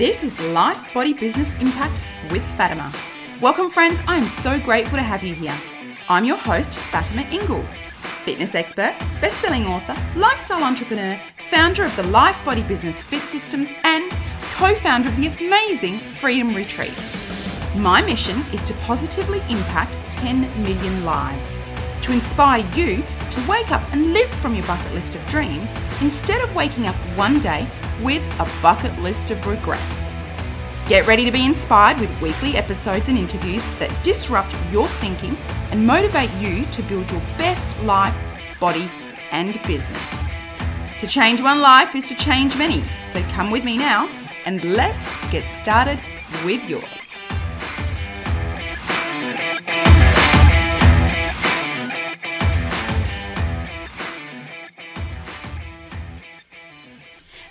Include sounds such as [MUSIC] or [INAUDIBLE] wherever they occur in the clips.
This is Life Body Business Impact with Fatima. Welcome, friends. I'm so grateful to have you here. I'm your host, Fatima Ingalls, fitness expert, best selling author, lifestyle entrepreneur, founder of the Life Body Business Fit Systems, and co founder of the amazing Freedom Retreats. My mission is to positively impact 10 million lives, to inspire you to wake up and live from your bucket list of dreams instead of waking up one day with a bucket list of regrets. Get ready to be inspired with weekly episodes and interviews that disrupt your thinking and motivate you to build your best life, body, and business. To change one life is to change many, so come with me now and let's get started with yours.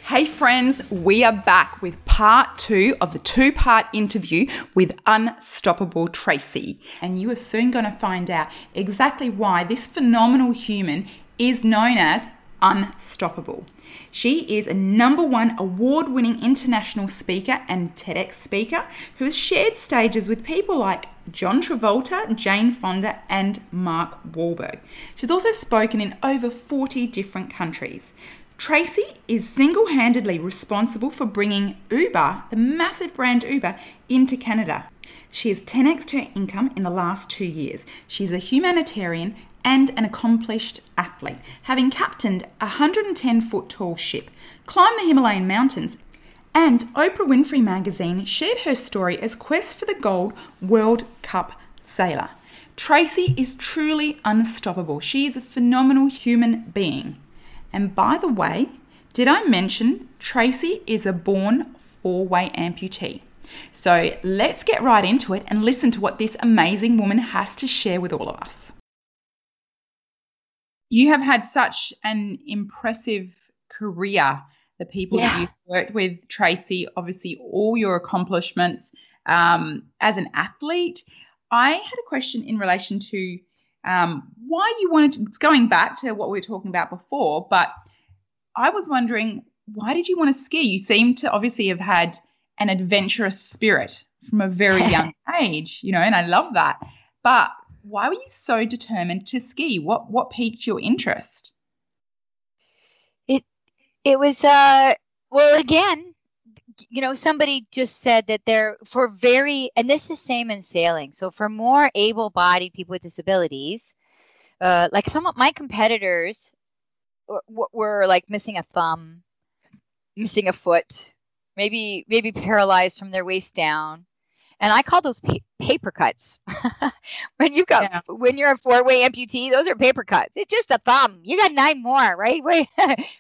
Hey friends, we are back with part two of the two part interview with Unstoppable Tracy. And you are soon going to find out exactly why this phenomenal human is known as unstoppable. She is a number one award winning international speaker and TEDx speaker who has shared stages with people like John Travolta, Jane Fonda, and Mark Wahlberg. She's also spoken in over 40 different countries. Tracy is single handedly responsible for bringing Uber, the massive brand Uber, into Canada. She has 10x her income in the last two years. She's a humanitarian and an accomplished athlete, having captained a 110 foot tall ship, climbed the Himalayan mountains, and Oprah Winfrey magazine shared her story as Quest for the Gold World Cup sailor. Tracy is truly unstoppable. She is a phenomenal human being. And by the way, did I mention Tracy is a born four way amputee? So let's get right into it and listen to what this amazing woman has to share with all of us. You have had such an impressive career. The people yeah. that you've worked with, Tracy, obviously all your accomplishments um, as an athlete. I had a question in relation to um, why you wanted to, it's going back to what we were talking about before, but I was wondering, why did you want to ski? You seem to obviously have had an adventurous spirit from a very [LAUGHS] young age, you know, and I love that. But why were you so determined to ski? What what piqued your interest? It it was uh well again you know, somebody just said that they're for very, and this is same in sailing. So for more able-bodied people with disabilities, uh, like some of my competitors were, were like missing a thumb, missing a foot, maybe maybe paralyzed from their waist down, and I call those pa- paper cuts. [LAUGHS] when you've got yeah. when you're a four way amputee, those are paper cuts. It's just a thumb. You got nine more, right? [LAUGHS] Wait,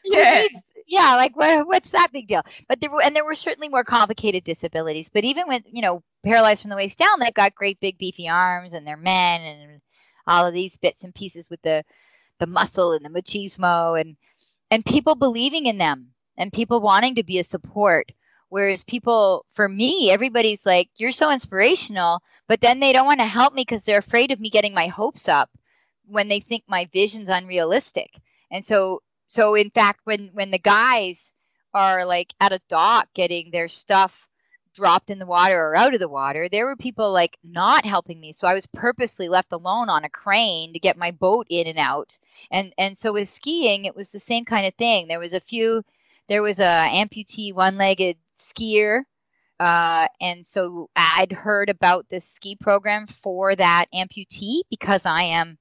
yeah yeah, like what, what's that big deal? But there were, and there were certainly more complicated disabilities. But even with, you know, paralyzed from the waist down, they've got great big beefy arms and they're men and all of these bits and pieces with the, the muscle and the machismo and, and people believing in them and people wanting to be a support. Whereas people, for me, everybody's like, you're so inspirational, but then they don't want to help me because they're afraid of me getting my hopes up when they think my vision's unrealistic. And so so in fact, when when the guys are like at a dock getting their stuff dropped in the water or out of the water, there were people like not helping me. So I was purposely left alone on a crane to get my boat in and out. And and so with skiing, it was the same kind of thing. There was a few there was a amputee one-legged skier uh, and so I'd heard about this ski program for that amputee because I am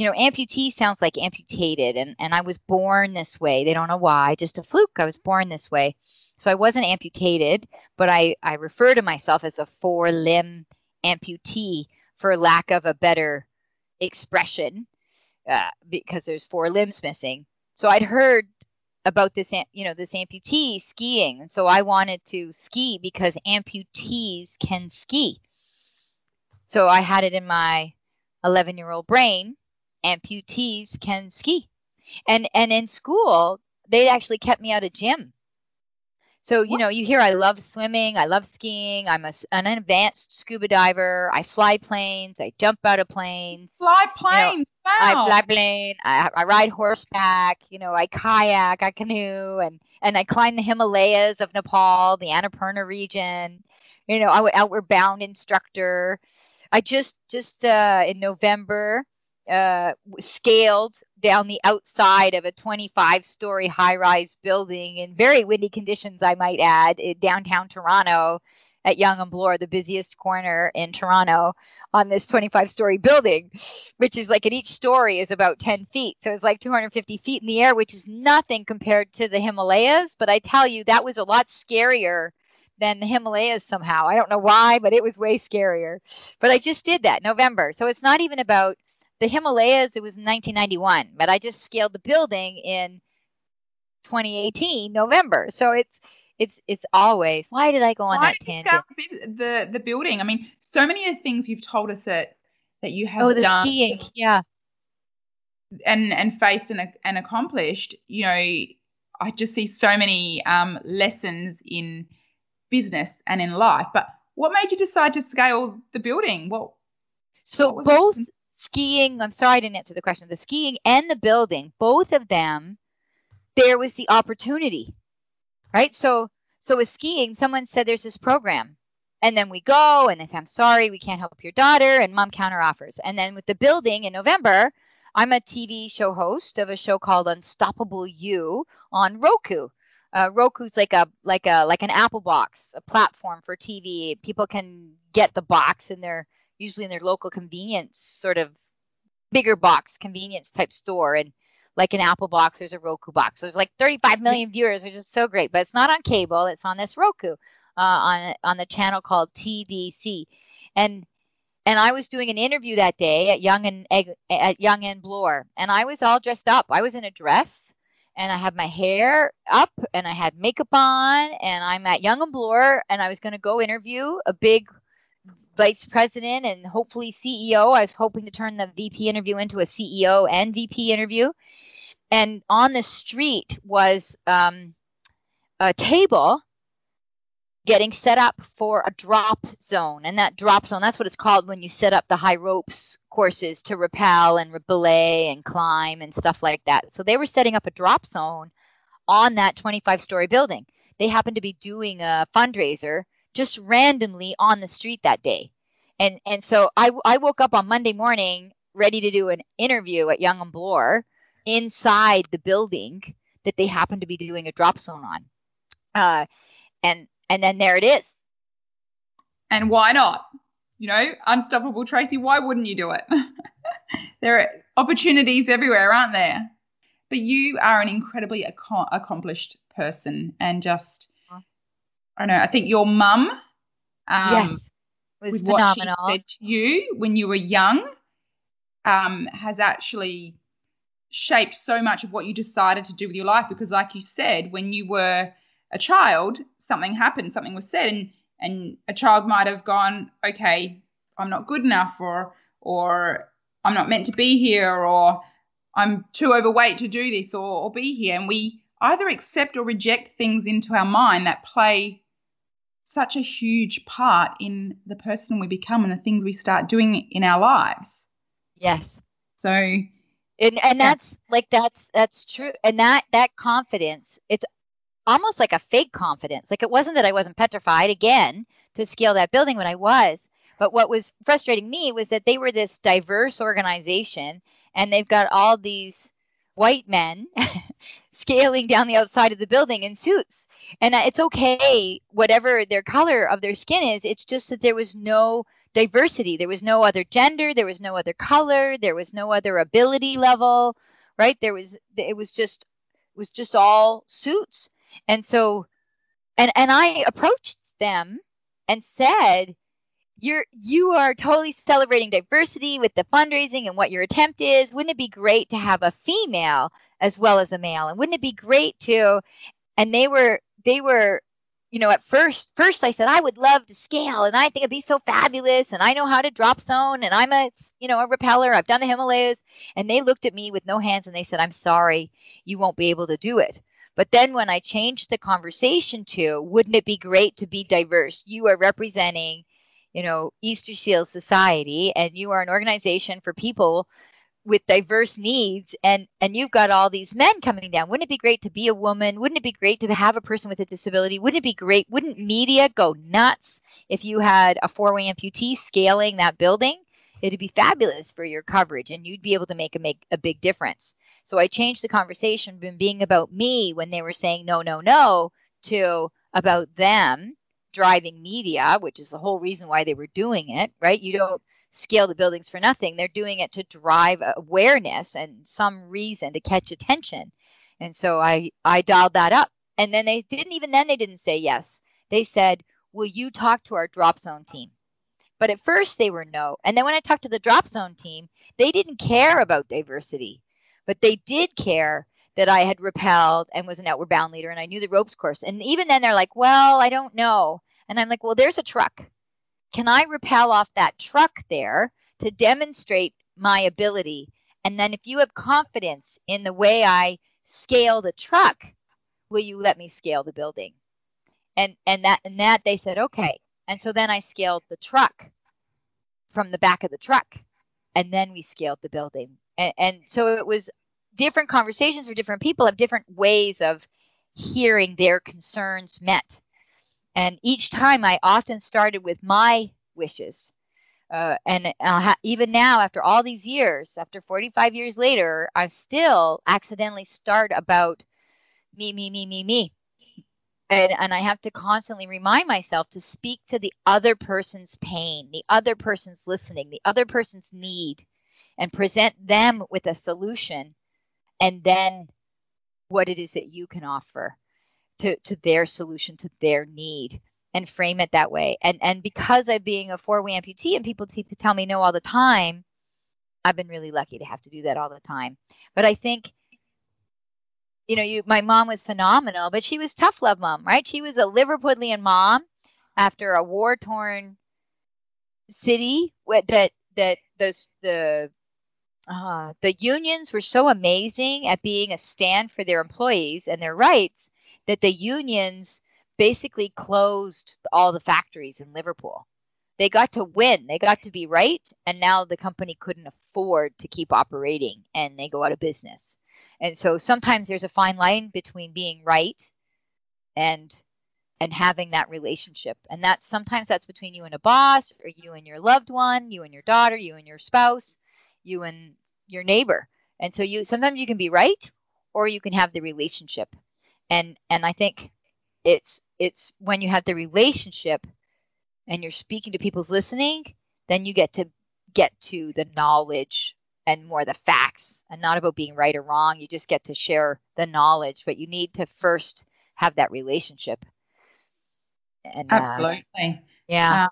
you know, amputee sounds like amputated, and, and I was born this way. They don't know why, just a fluke. I was born this way. So I wasn't amputated, but I, I refer to myself as a four limb amputee for lack of a better expression uh, because there's four limbs missing. So I'd heard about this, you know, this amputee skiing. And so I wanted to ski because amputees can ski. So I had it in my 11 year old brain amputees can ski. And and in school, they actually kept me out of gym. So, you what? know, you hear I love swimming, I love skiing, I'm a, an advanced scuba diver, I fly planes, I jump out of planes. Fly planes, you know, wow. I fly plane, I, I ride horseback, you know, I kayak, I canoe, and, and I climbed the Himalayas of Nepal, the Annapurna region. You know, I went outward bound instructor. I just just uh, in November uh, scaled down the outside of a 25 story high rise building in very windy conditions, I might add, in downtown Toronto at Yonge and Bloor, the busiest corner in Toronto, on this 25 story building, which is like at each story is about 10 feet. So it's like 250 feet in the air, which is nothing compared to the Himalayas. But I tell you, that was a lot scarier than the Himalayas somehow. I don't know why, but it was way scarier. But I just did that November. So it's not even about the Himalayas, it was 1991, but I just scaled the building in 2018 November. So it's it's it's always why did I go on Why that did you tangent? scale the the building? I mean, so many of the things you've told us that that you have Oh, the done skiing. Yeah. and and faced and and accomplished. You know, I just see so many um, lessons in business and in life. But what made you decide to scale the building? Well, So What both it? Skiing, I'm sorry I didn't answer the question. The skiing and the building, both of them, there was the opportunity. Right? So so with skiing, someone said there's this program. And then we go and they say, I'm sorry, we can't help your daughter, and mom counter offers. And then with the building in November, I'm a TV show host of a show called Unstoppable You on Roku. Uh, Roku's like a like a like an Apple box, a platform for TV. People can get the box in their usually in their local convenience sort of bigger box convenience type store and like an Apple box, there's a Roku box. So there's like 35 million viewers, which is so great. But it's not on cable; it's on this Roku, uh, on on the channel called TDC, and and I was doing an interview that day at Yonge and Egg, at Yonge and Bloor, and I was all dressed up. I was in a dress, and I had my hair up, and I had makeup on, and I'm at Yonge and Bloor, and I was going to go interview a big vice president and hopefully CEO. I was hoping to turn the VP interview into a CEO and VP interview. And on the street was um, a table getting set up for a drop zone. And that drop zone, that's what it's called when you set up the high ropes courses to rappel and belay and climb and stuff like that. So they were setting up a drop zone on that 25 story building. They happened to be doing a fundraiser just randomly on the street that day. And and so I, I woke up on Monday morning ready to do an interview at Yonge and Bloor inside the building that they happened to be doing a drop zone on. Uh, and and then there it is. and why not? You know, unstoppable Tracy. Why wouldn't you do it? [LAUGHS] there are opportunities everywhere, aren't there? But you are an incredibly ac- accomplished person, and just I know. I think your mum, um, yes. Was with what she said to you when you were young, um, has actually shaped so much of what you decided to do with your life. Because, like you said, when you were a child, something happened, something was said, and and a child might have gone, okay, I'm not good enough, or or I'm not meant to be here, or I'm too overweight to do this, or, or be here, and we either accept or reject things into our mind that play such a huge part in the person we become and the things we start doing in our lives. Yes. So, and and that's like that's that's true and that that confidence it's almost like a fake confidence like it wasn't that i wasn't petrified again to scale that building when i was but what was frustrating me was that they were this diverse organization and they've got all these white men [LAUGHS] scaling down the outside of the building in suits and it's okay whatever their color of their skin is it's just that there was no diversity. There was no other gender, there was no other color, there was no other ability level, right? There was it was just it was just all suits. And so and and I approached them and said, you're you are totally celebrating diversity with the fundraising and what your attempt is. Wouldn't it be great to have a female as well as a male? And wouldn't it be great to and they were they were you know, at first, first I said I would love to scale, and I think it'd be so fabulous, and I know how to drop zone, and I'm a, you know, a rappeller. I've done the Himalayas, and they looked at me with no hands, and they said, "I'm sorry, you won't be able to do it." But then when I changed the conversation to, "Wouldn't it be great to be diverse? You are representing, you know, Easter Seal Society, and you are an organization for people." With diverse needs and and you've got all these men coming down. Wouldn't it be great to be a woman? Wouldn't it be great to have a person with a disability? Wouldn't it be great? Wouldn't media go nuts if you had a four-way amputee scaling that building? It'd be fabulous for your coverage and you'd be able to make a make a big difference. So i changed the conversation from being about me when they were saying no no no to about them driving media which is the whole reason why they were doing it right? You don't scale the buildings for nothing. They're doing it to drive awareness and some reason to catch attention. And so I I dialed that up. And then they didn't even then they didn't say yes. They said, "Will you talk to our drop zone team?" But at first they were no. And then when I talked to the drop zone team, they didn't care about diversity. But they did care that I had rappelled and was an outward bound leader and I knew the ropes course. And even then they're like, "Well, I don't know." And I'm like, "Well, there's a truck can I rappel off that truck there to demonstrate my ability? And then if you have confidence in the way I scale the truck, will you let me scale the building? And and that and that they said okay. And so then I scaled the truck from the back of the truck, and then we scaled the building. And, and so it was different conversations for different people have different ways of hearing their concerns met. And each time I often started with my wishes. Uh, and ha- even now, after all these years, after 45 years later, I still accidentally start about me, me, me, me, me. And, and I have to constantly remind myself to speak to the other person's pain, the other person's listening, the other person's need, and present them with a solution. And then what it is that you can offer to, to their solution, to their need and frame it that way. And and because of being a four way amputee and people t- tell me no all the time, I've been really lucky to have to do that all the time. But I think you know, you my mom was phenomenal, but she was tough love mom, right? She was a Liverpudlian mom after a war torn city that that the the uh, the unions were so amazing at being a stand for their employees and their rights that the unions basically closed all the factories in Liverpool. They got to win, they got to be right, and now the company couldn't afford to keep operating and they go out of business. And so sometimes there's a fine line between being right and and having that relationship. And that's sometimes that's between you and a boss or you and your loved one, you and your daughter, you and your spouse, you and your neighbor. And so you sometimes you can be right or you can have the relationship. And and I think it's it's when you have the relationship and you're speaking to people's listening then you get to get to the knowledge and more the facts and not about being right or wrong. You just get to share the knowledge but you need to first have that relationship. And, uh, absolutely. Uh, yeah. Uh,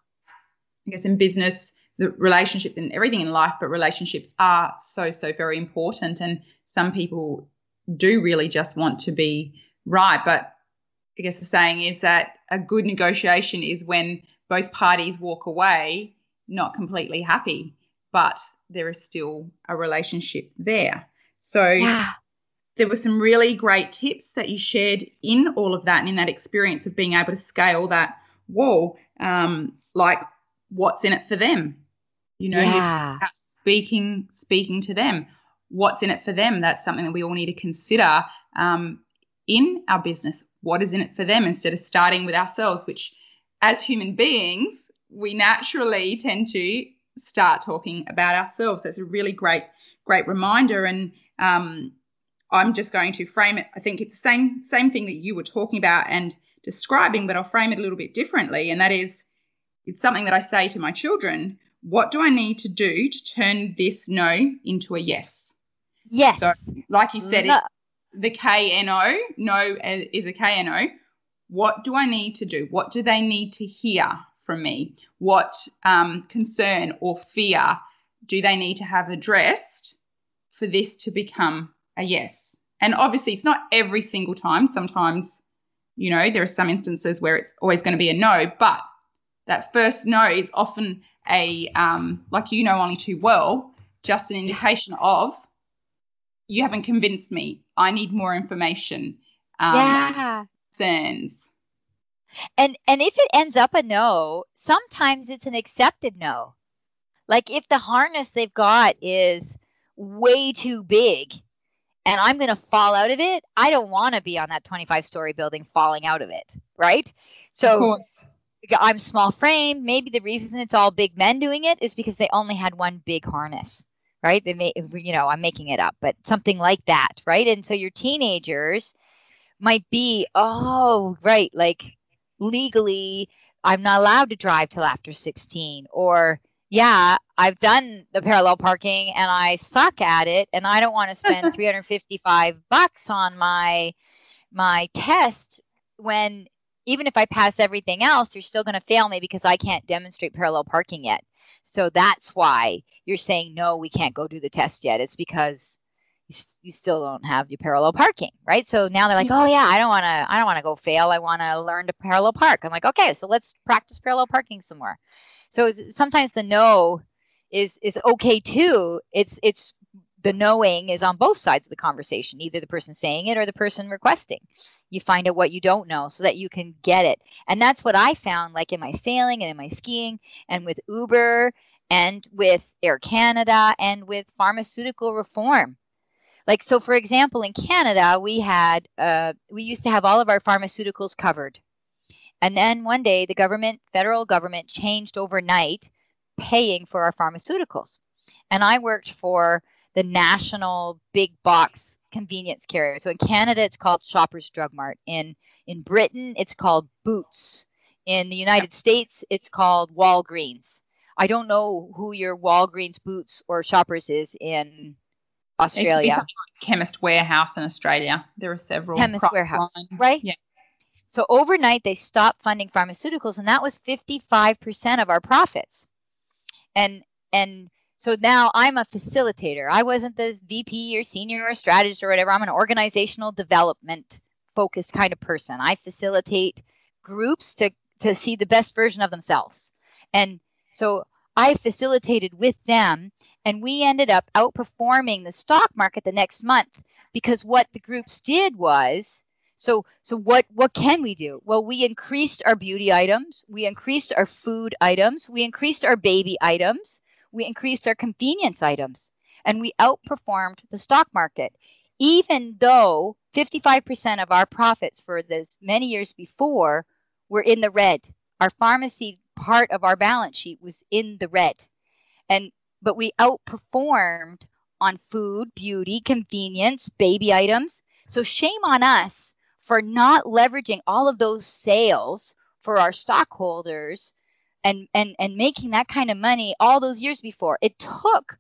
i guess in business the relationships and everything in life but relationships are so so very important. And some people do really just want to be right but I guess the saying is that a good negotiation is when both parties walk away not completely happy, but there is still a relationship there. So yeah. there were some really great tips that you shared in all of that and in that experience of being able to scale that wall, um, like what's in it for them. You know, yeah. speaking speaking to them. What's in it for them? That's something that we all need to consider um, in our business what is in it for them instead of starting with ourselves, which as human beings, we naturally tend to start talking about ourselves. That's a really great, great reminder. And um, I'm just going to frame it. I think it's the same same thing that you were talking about and describing, but I'll frame it a little bit differently. And that is, it's something that I say to my children. What do I need to do to turn this no into a yes? Yes. So, like you said, no the KNO, no is a KNO. What do I need to do? What do they need to hear from me? What um, concern or fear do they need to have addressed for this to become a yes? And obviously, it's not every single time. Sometimes, you know, there are some instances where it's always going to be a no, but that first no is often a, um, like you know only too well, just an indication of you haven't convinced me. I need more information. Um, yeah. Concerns. And and if it ends up a no, sometimes it's an accepted no. Like if the harness they've got is, way too big and I'm going to fall out of it, I don't want to be on that 25 story building falling out of it, right? So I'm small frame. Maybe the reason it's all big men doing it is because they only had one big harness, right? They may, you know, I'm making it up, but something like that, right? And so your teenagers might be, oh, right, like legally, I'm not allowed to drive till after 16, or yeah, I've done the parallel parking and I suck at it and I don't want to spend [LAUGHS] 355 bucks on my my test when even if I pass everything else, you're still going to fail me because I can't demonstrate parallel parking yet. So that's why you're saying no, we can't go do the test yet. It's because you, still don't have your parallel parking, right? So now they're like, "Oh yeah, I don't want to I don't want to go fail. I want to learn to parallel park." I'm like, "Okay, so let's practice parallel parking some more." So sometimes the no is is okay too. It's it's the knowing is on both sides of the conversation, either the person saying it or the person requesting. You find out what you don't know so that you can get it. And that's what I found like in my sailing and in my skiing and with Uber and with Air Canada and with pharmaceutical reform. Like so for example in Canada we had uh, we used to have all of our pharmaceuticals covered and then one day, the government, federal government, changed overnight paying for our pharmaceuticals. And I worked for the national big box convenience carrier. So in Canada, it's called Shoppers Drug Mart. In in Britain, it's called Boots. In the United States, it's called Walgreens. I don't know who your Walgreens, Boots, or Shoppers is in Australia. Like Chemist Warehouse in Australia. There are several. Chemist Warehouse, lines. right? Yeah. So overnight, they stopped funding pharmaceuticals, and that was 55% of our profits. And and so now I'm a facilitator. I wasn't the VP or senior or strategist or whatever. I'm an organizational development focused kind of person. I facilitate groups to to see the best version of themselves. And so I facilitated with them and we ended up outperforming the stock market the next month because what the groups did was so so what what can we do? Well, we increased our beauty items, we increased our food items, we increased our baby items, we increased our convenience items, and we outperformed the stock market. Even though 55% of our profits for this many years before were in the red. Our pharmacy part of our balance sheet was in the red. And but we outperformed on food, beauty, convenience, baby items. So shame on us for not leveraging all of those sales for our stockholders and and and making that kind of money all those years before. It took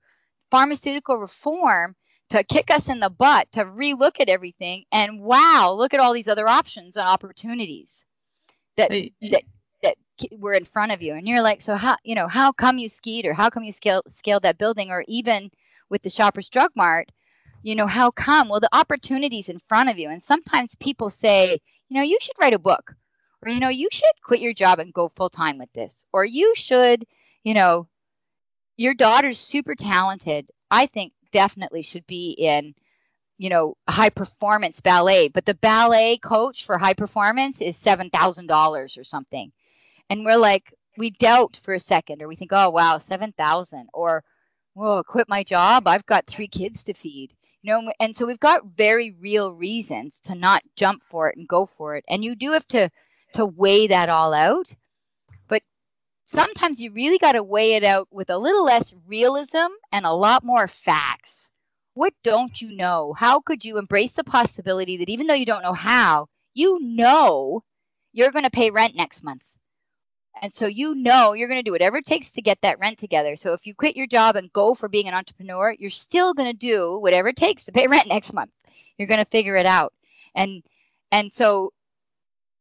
pharmaceutical reform to kick us in the butt to relook at everything and wow, look at all these other options and opportunities that that that were in front of you. And you're like, so how you know, how come you skied or how come you scaled scaled that building or even with the Shoppers Drug Mart, you know, how come? Well, the opportunities in front of you. And sometimes people say, you know, you should write a book, or, you know, you should quit your job and go full time with this, or you should, you know, your daughter's super talented. I think definitely should be in, you know, high performance ballet, but the ballet coach for high performance is $7,000 or something. And we're like, we doubt for a second, or we think, oh, wow, 7,000, or, whoa, quit my job. I've got three kids to feed you know and so we've got very real reasons to not jump for it and go for it and you do have to to weigh that all out but sometimes you really got to weigh it out with a little less realism and a lot more facts what don't you know how could you embrace the possibility that even though you don't know how you know you're going to pay rent next month and so you know you're going to do whatever it takes to get that rent together. So if you quit your job and go for being an entrepreneur, you're still going to do whatever it takes to pay [LAUGHS] rent next month. You're going to figure it out. And and so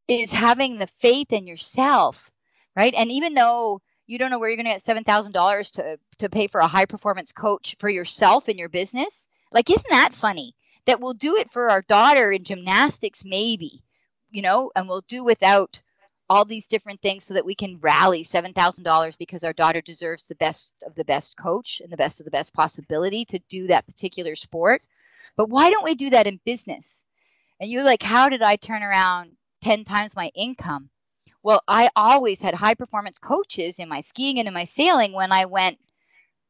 is having the faith in yourself, right? And even though you don't know where you're going to get $7,000 to to pay for a high performance coach for yourself in your business, like isn't that funny? That we'll do it for our daughter in gymnastics maybe, you know, and we'll do without all these different things so that we can rally $7,000 because our daughter deserves the best of the best coach and the best of the best possibility to do that particular sport. But why don't we do that in business? And you're like, how did I turn around 10 times my income? Well, I always had high performance coaches in my skiing and in my sailing when I went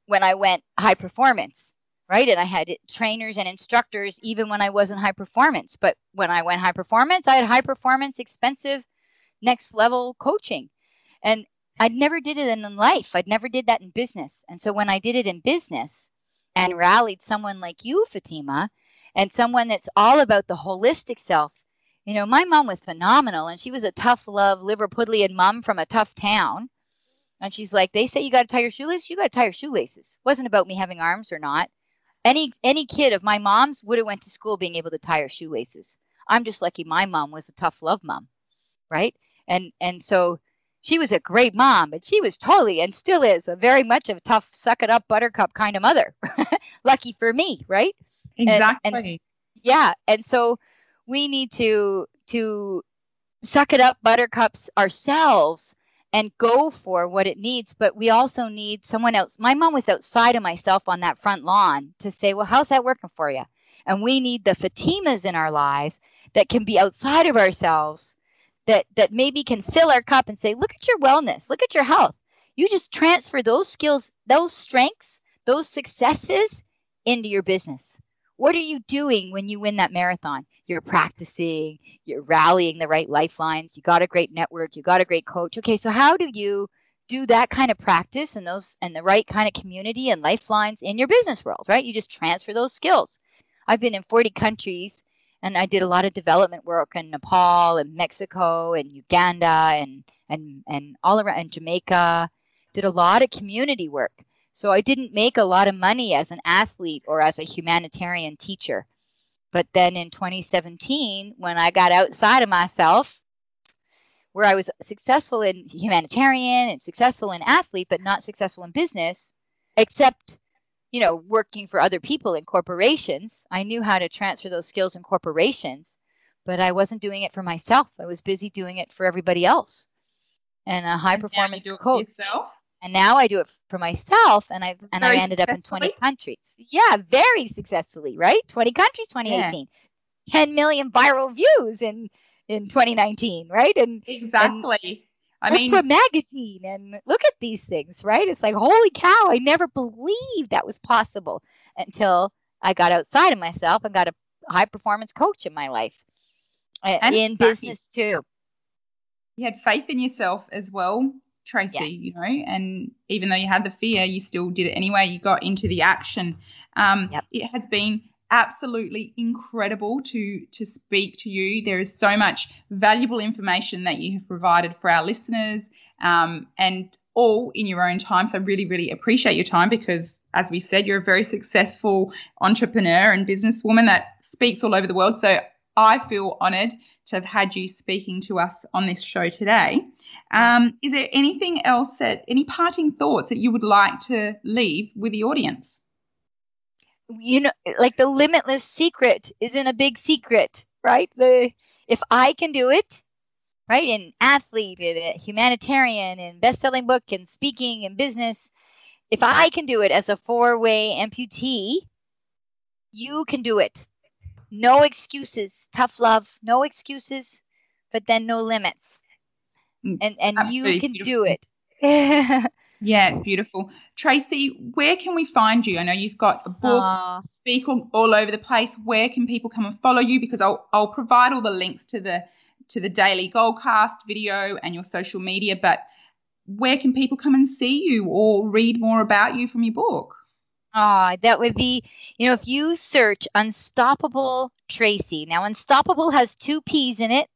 when I went high performance. right? And I had trainers and instructors even when I wasn't high performance. But when I went high performance, I had high performance, expensive, next level coaching. And I'd never did it in life. I'd never did that in business. And so when I did it in business and rallied someone like you, Fatima, and someone that's all about the holistic self, you know, my mom was phenomenal and she was a tough love Liverpudlian mom from a tough town. And she's like, they say you got to tie your shoelaces. You got to tie your shoelaces. It wasn't about me having arms or not. Any any kid of my mom's would have went to school being able to tie her shoelaces. I'm just lucky my mom was a tough love mom, right? And and so she was a great mom, but she was totally and still is a very much of a tough suck it up buttercup kind of mother. [LAUGHS] lucky for me, right? Exactly. And, and, yeah, and so we need to to suck it up buttercups ourselves and go for what it needs but we also need someone else. My mom was outside of myself on that front lawn to say well how's that working for you and we need the fatimas in our lives that can be outside of ourselves that that maybe can fill our cup and say look at your wellness. Look at your health. You just transfer those skills those strengths those successes into your business. What are you doing when you win that marathon? You're practicing, you're rallying the right lifelines, you got a great network, you got a great coach. Okay, so how do you do that kind of practice and those and the right kind of community and lifelines in your business world, right? You just transfer those skills. I've been in 40 countries and I did a lot of development work in Nepal and Mexico and Uganda and and and all around and Jamaica. Did a lot of community work. So I didn't make a lot of money as an athlete or as a humanitarian teacher. But then in 2017, when I got outside of myself, where I was successful in humanitarian and successful in athlete, but not successful in business, except, you know, working for other people in corporations, I knew how to transfer those skills in corporations, but I wasn't doing it for myself. I was busy doing it for everybody else. And a high performance coach. Yourself? And now I do it for myself, and I and I ended up in 20 countries. Yeah, very successfully, right? 20 countries, 2018, yeah. 10 million viral views in in 2019, right? And exactly. And I mean, for magazine, and look at these things, right? It's like holy cow! I never believed that was possible until I got outside of myself and got a high performance coach in my life, and in business too. You had faith in yourself as well Tracy, yes. you know, and even though you had the fear, you still did it anyway. You got into the action. Um, yep. It has been absolutely incredible to to speak to you. There is so much valuable information that you have provided for our listeners, um, and all in your own time. So really, really appreciate your time because, as we said, you're a very successful entrepreneur and businesswoman that speaks all over the world. So I feel honoured to have had you speaking to us on this show today. Um, is there anything else that, any parting thoughts that you would like to leave with the audience? You know, like the limitless secret isn't a big secret, right? The if I can do it, right, An athlete, in humanitarian, and best-selling book, and speaking, and business, if I can do it as a four-way amputee, you can do it. No excuses. Tough love. No excuses, but then no limits. Mm, and and you can beautiful. do it. [LAUGHS] yeah, it's beautiful. Tracy, where can we find you? I know you've got a book, uh, speak all, all over the place. Where can people come and follow you? Because I'll I'll provide all the links to the to the daily GoalCast video and your social media, but where can people come and see you or read more about you from your book? Ah, that would be, you know, if you search Unstoppable Tracy. Now, Unstoppable has two P's in it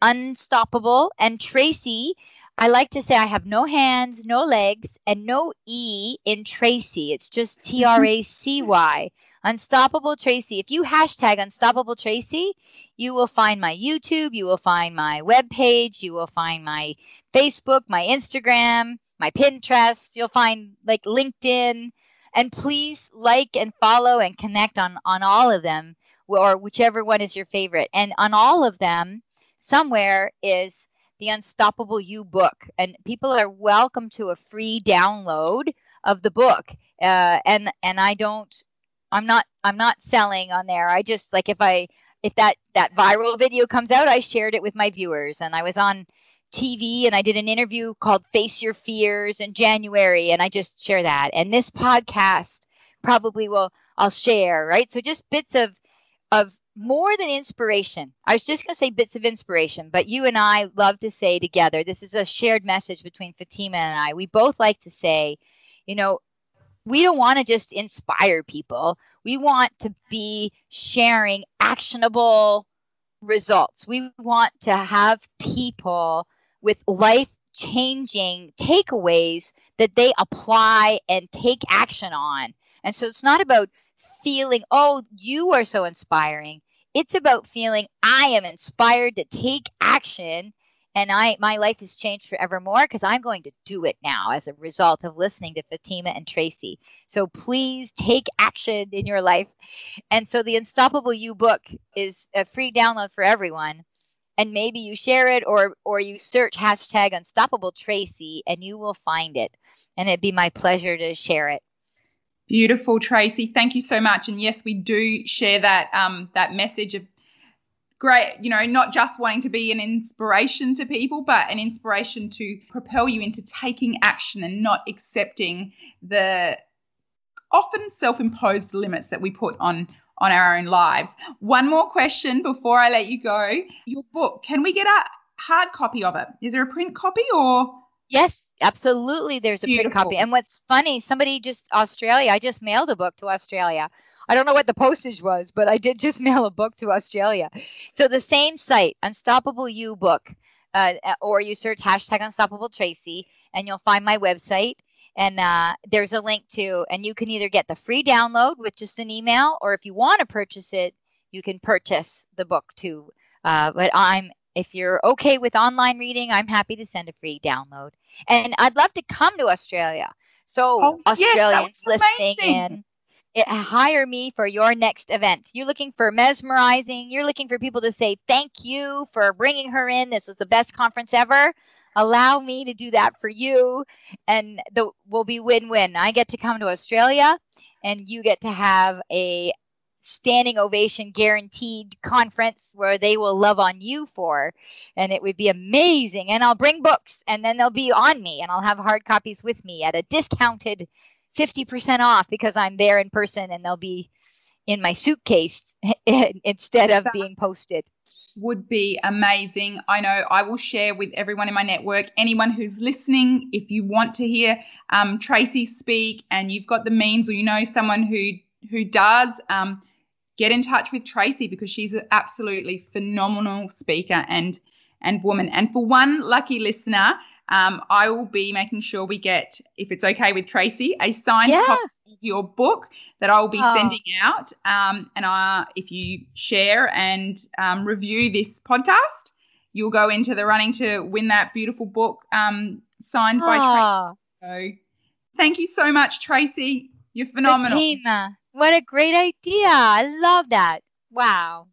Unstoppable and Tracy. I like to say I have no hands, no legs, and no E in Tracy. It's just [LAUGHS] T R A C Y. Unstoppable Tracy. If you hashtag Unstoppable Tracy, you will find my YouTube, you will find my webpage, you will find my Facebook, my Instagram, my Pinterest, you'll find like LinkedIn and please like and follow and connect on on all of them or whichever one is your favorite. And on all of them somewhere is the unstoppable you book. And people are welcome to a free download of the book. Uh, and and i don't i'm not i'm not selling on there. I just like if i if that that viral video comes out i shared it with my viewers. And i was on TV and I did an interview called Face Your Fears in January and I just share that. And this podcast probably will I'll share, right? So just bits of of more than inspiration. I was just going to say bits of inspiration, but you and I love to say together, this is a shared message between Fatima and I. We both like to say, you know, we don't want to just inspire people. We want to be sharing actionable results. We want to have people with life changing takeaways that they apply and take action on. And so it's not about feeling, oh, you are so inspiring. It's about feeling I am inspired to take action and I my life has changed forevermore because I'm going to do it now as a result of listening to Fatima and Tracy. So please take action in your life. And so the Unstoppable You book is a free download for everyone. And maybe you share it or or you search hashtag Unstoppable Tracy and you will find it. And it'd be my pleasure to share it. Beautiful, Tracy. Thank you so much. And yes, we do share that um, that message of great, you know, not just wanting to be an inspiration to people, but an inspiration to propel you into taking action and not accepting the often self-imposed limits that we put on on our own lives. One more question before I let you go. Your book, can we get a hard copy of it? Is there a print copy or Yes, absolutely. There's a Beautiful. print copy. And what's funny, somebody just Australia, I just mailed a book to Australia. I don't know what the postage was, but I did just [LAUGHS] mail a book to Australia. So the same site, Unstoppable You book, uh, or you search hashtag Unstoppable Tracy, and you'll find my website. And uh, there's a link to, and you can either get the free download with just an email, or if you want to purchase it, you can purchase the book too. Uh, but I'm if you're okay with online reading, I'm happy to send a free download. And I'd love to come to Australia. So oh, Australians yes, listening in, it, hire me for your next event. You're looking for mesmerizing. You're looking for people to say thank you for bringing her in. This was the best conference ever. Allow me to do that for you, and the will be win-win. I get to come to Australia, and you get to have a standing ovation guaranteed conference where they will love on you for. And it would be amazing. And i'll bring books and then they'll be on me and i'll have hard copies with me at a discounted 50% off because i'm there in person and they'll be in my suitcase [LAUGHS] instead of being posted would be amazing. I know I will share with everyone in my network, anyone who's listening, if you want to hear um, Tracy speak and you've got the means or you know someone who who does, um, get in touch with Tracy because she's an absolutely phenomenal speaker and and woman. And for one lucky listener, um, I will be making sure we get, if it's okay with Tracy, a signed yeah. copy your book that I will be oh. sending out. Um, and I, if you share and um, review this podcast, you'll go into the running to win that beautiful book um, signed oh. by Tracy. So thank you so much, Tracy. You're phenomenal. Fatima. What a great idea. I love that. Wow.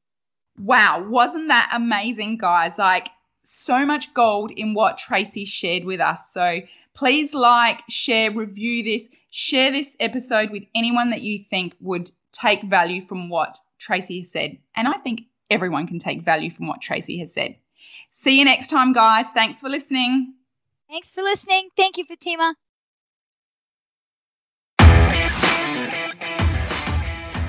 Wow. Wasn't that amazing, guys? Like, so much gold in what Tracy shared with us. So please like, share, review this, share this episode with anyone that you think would take value from what Tracy has said. And I think everyone can take value from what Tracy has said. See you next time, guys. Thanks for listening. Thanks for listening. Thank you, Fatima.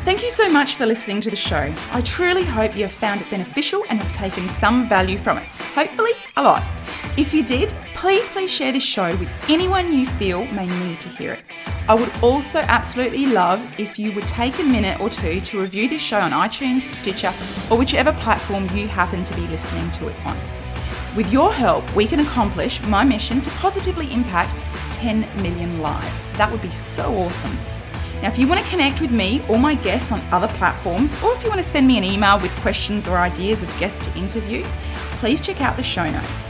Thank you so much for listening to the show. I truly hope you have found it beneficial and have taken some value from it. Hopefully, a lot. If you did, please, please share this show with anyone you feel may need to hear it. I would also absolutely love if you would take a minute or two to review this show on iTunes, Stitcher, or whichever platform you happen to be listening to it on. With your help, we can accomplish my mission to positively impact 10 million lives. That would be so awesome. Now, if you want to connect with me or my guests on other platforms, or if you want to send me an email with questions or ideas of guests to interview, please check out the show notes.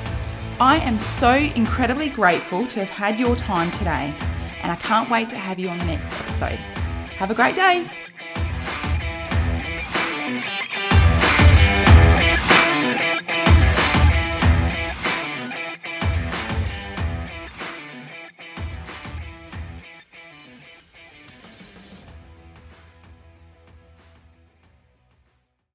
I am so incredibly grateful to have had your time today, and I can't wait to have you on the next episode. Have a great day.